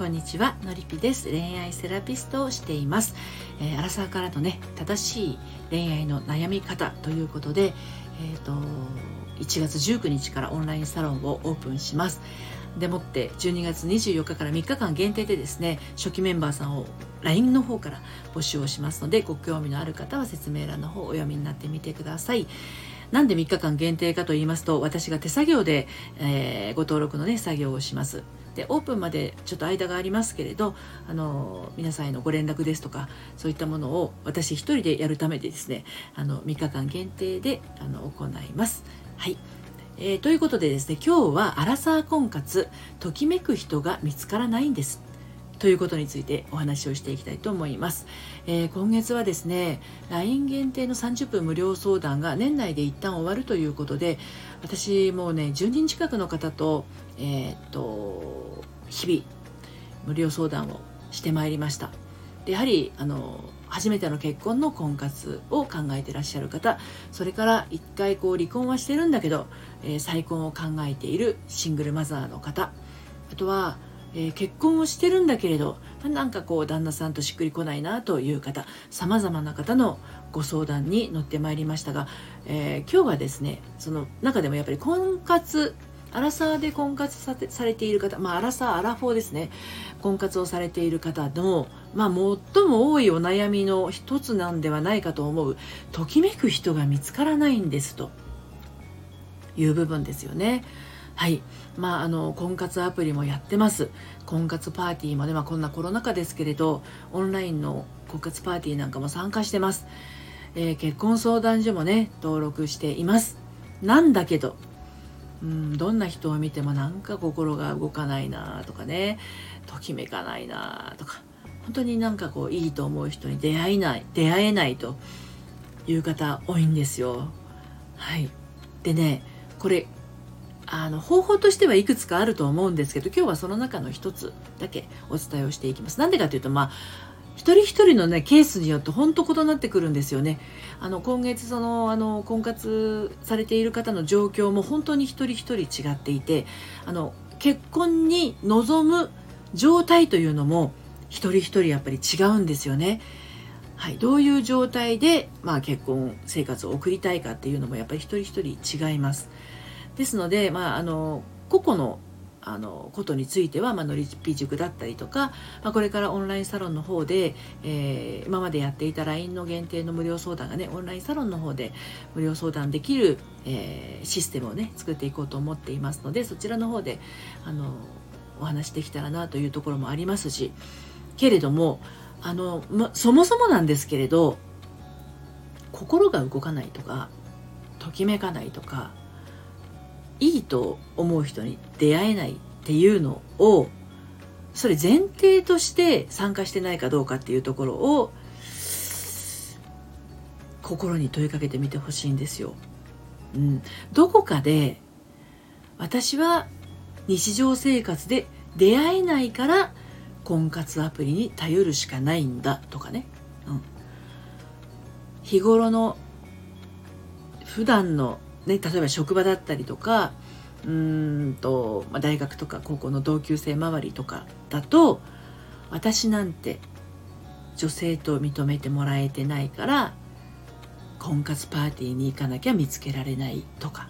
こんにちはのりぴです。恋愛セラピストをしています、えー、アラサーからのね正しい恋愛の悩み方ということでえっ、ー、と1月19日からオンラインサロンをオープンします。でもって12月24日から3日間限定でですね初期メンバーさんを LINE の方から募集をしますのでご興味のある方は説明欄の方をお読みになってみてください。なんで3日間限定かと言いますと私が手作業で、えー、ご登録のね作業をします。でオープンまでちょっと間がありますけれどあの皆さんへのご連絡ですとかそういったものを私一人でやるためでですねあの3日間限定であの行います。はい。えー、ということでですね今日はアラサー婚活ときめく人が見つからないんです。ということについてお話をしていきたいと思います、えー、今月はですね LINE 限定の30分無料相談が年内で一旦終わるということで私もうね10人近くの方と,、えー、っと日々無料相談をしてまいりました。でやはりあの初めての結婚の婚活を考えてらっしゃる方それから一回こう離婚はしてるんだけど、えー、再婚を考えているシングルマザーの方あとはえー、結婚をしてるんだけれどなんかこう旦那さんとしっくりこないなという方さまざまな方のご相談に乗ってまいりましたが、えー、今日はですねその中でもやっぱり婚活アラサーで婚活さされている方、まあ、アラサー、アラフォーですね、婚活をされている方の、まあ、最も多いお悩みの一つなんではないかと思う、ときめく人が見つからないんですという部分ですよね。はい。まあ、あの、婚活アプリもやってます。婚活パーティーもね、まあ、こんなコロナ禍ですけれど、オンラインの婚活パーティーなんかも参加してます。えー、結婚相談所もね、登録しています。なんだけど、うん、どんな人を見てもなんか心が動かないなとかね、ときめかないなとか、本当になんかこう、いいと思う人に出会えない、出会えないという方多いんですよ。はい。でね、これあの方法としてはいくつかあると思うんですけど今日はその中の一つだけお伝えをしていきます。なんでかというとまあ一人一人のねケースによって本当異なってくるんですよね。あの今月そのあの婚活されている方の状況も本当に一人一人違っていてあの結婚に臨む状態というのも一人一人やっぱり違うんですよね。はい、どういう状態で、まあ、結婚生活を送りたいかっていうのもやっぱり一人一人違います。ですので、まあ、あの個々のあのことについては、まあ、のりぴ塾だったりとか、まあ、これからオンラインサロンの方で、えー、今までやっていた LINE の限定の無料相談がねオンラインサロンの方で無料相談できる、えー、システムをね作っていこうと思っていますのでそちらの方であのお話できたらなというところもありますしけれどもあの、ま、そもそもなんですけれど心が動かないとかときめかないとかいいと思う人に出会えないっていうのをそれ前提として参加してないかどうかっていうところを心に問いかけてみてほしいんですよ。うん、どこかで私は日常生活で出会えないから婚活アプリに頼るしかないんだとかね、うん、日頃の普段のね、例えば職場だったりとかうんと、まあ、大学とか高校の同級生周りとかだと私なんて女性と認めてもらえてないから婚活パーティーに行かなきゃ見つけられないとか。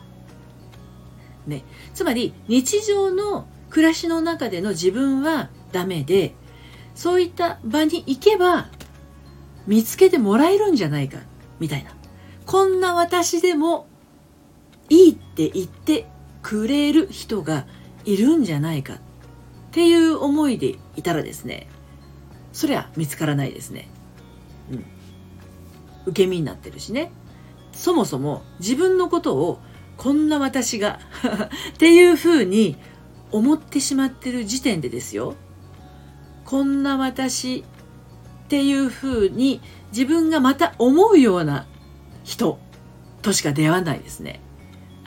ね、つまり日常の暮らしの中での自分はダメでそういった場に行けば見つけてもらえるんじゃないかみたいなこんな私でもいいって言ってくれる人がいるんじゃないかっていう思いでいたらですねそりゃ見つからないですね。うん。受け身になってるしね。そもそも自分のことをこんな私が っていうふうに思ってしまってる時点でですよ。こんな私っていうふうに自分がまた思うような人としか出会わないですね。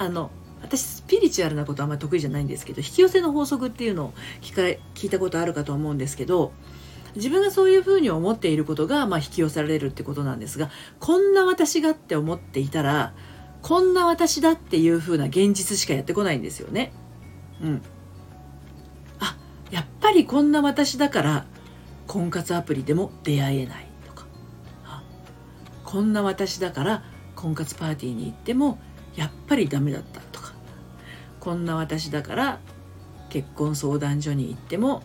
あの私スピリチュアルなことあんまり得意じゃないんですけど引き寄せの法則っていうのを聞か聞いたことあるかと思うんですけど自分がそういうふうに思っていることが、まあ、引き寄せられるってことなんですがこんな私がって思っていたらこんな私だっていうふうな現実しかやってこないんですよね。うん、あやっぱりこんな私だから婚活アプリでも出会えないとかこんな私だから婚活パーティーに行ってもやっぱりダメだったとか。こんな私だから結婚相談所に行っても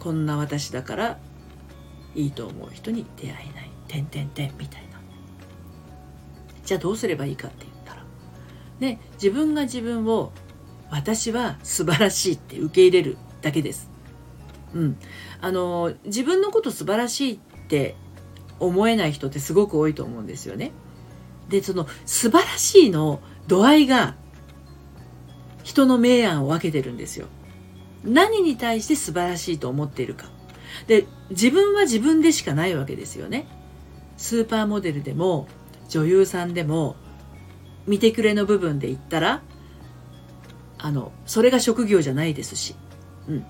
こんな私だからいいと思う人に出会えない「てんてんてん」みたいな。じゃあどうすればいいかって言ったら。ね自分が自分を私は素晴らしいって受け入れるだけです。うん、あの自分のこと素晴らしいって思えない人ってすごく多いと思うんですよね。でその素晴らしいの度合いが人の明暗を分けてるんですよ。何に対して素晴らしいと思っているか。で自分は自分でしかないわけですよね。スーパーモデルでも女優さんでも見てくれの部分で言ったらあのそれが職業じゃないですし、うん、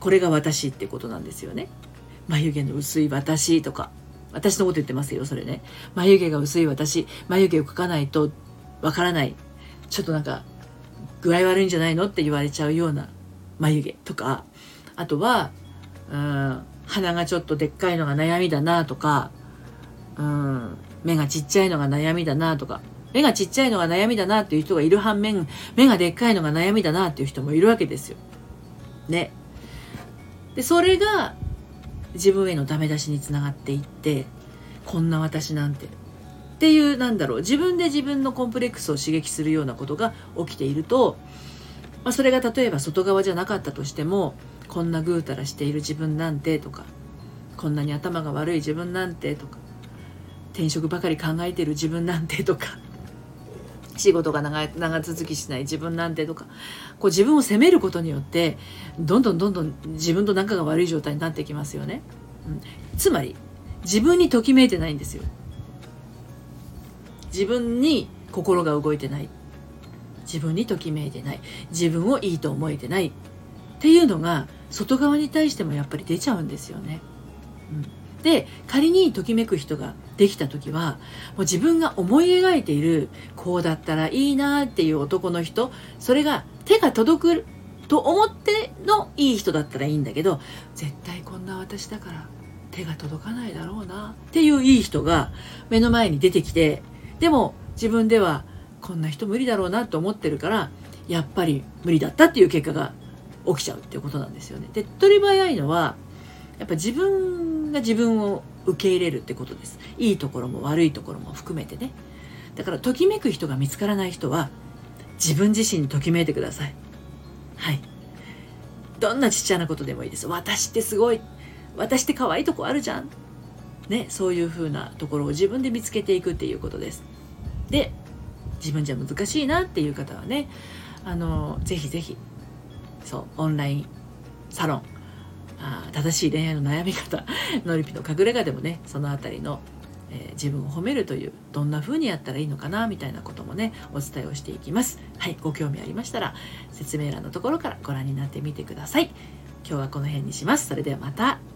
これが私ってことなんですよね。眉毛の薄い私とか私のこと言ってますよそれね。眉毛が薄い私。眉毛を描かないとわからない。ちょっとなんか具合悪いんじゃないの？って言われちゃうような眉毛とか。あとはうん鼻がちょっとでっかいのが悩みだなとか。うん目がちっちゃいのが悩みだなとか。目がちっちゃいのが悩みだなっていう人がいる反面目がでっかいのが悩みだなっていう人もいるわけですよ。ね。でそれが自分へのダメ出しにつながっていってこんな私なんて。っていうなんだろう。自分で自分のコンプレックスを刺激するようなことが起きていると、まあ、それが例えば外側じゃなかったとしてもこんなぐうたらしている自分なんてとかこんなに頭が悪い自分なんてとか転職ばかり考えてる自分なんてとか仕事が長長続きしない自分なんてとかこう自分を責めることによってどんどんどんどん自分と仲が悪い状態になってきますよね、うん、つまり自分にときめいてないんですよ。自分に心が動いてない。自分にときめいてない。自分をいいと思えてない。っていうのが外側に対してもやっぱり出ちゃうんですよね。うん。で仮にときめく人ができた時はもう自分が思い描いているこうだったらいいなっていう男の人それが手が届くと思ってのいい人だったらいいんだけど絶対こんな私だから手が届かないだろうなっていういい人が目の前に出てきてでも自分ではこんな人無理だろうなと思ってるからやっぱり無理だったっていう結果が起きちゃうっていうことなんですよね。手っ取り早いのはやっぱ自分が自分を受け入れるってことです。いいところも悪いところも含めてね。だからときめく人が見つからない人は自分自身にときめいてください。はい。どんなちっちゃなことでもいいです。私ってすごい。私って可愛いとこあるじゃん。ねそういう風なところを自分で見つけていくっていうことです。で自分じゃ難しいなっていう方はねあのぜひぜひそうオンラインサロンあ正しい恋愛の悩み方のりぴの隠れ家でもねその辺りの、えー、自分を褒めるというどんな風にやったらいいのかなみたいなこともねお伝えをしていきます。はいご興味ありましたら説明欄のところからご覧になってみてください。今日はこの辺にします。それではまた。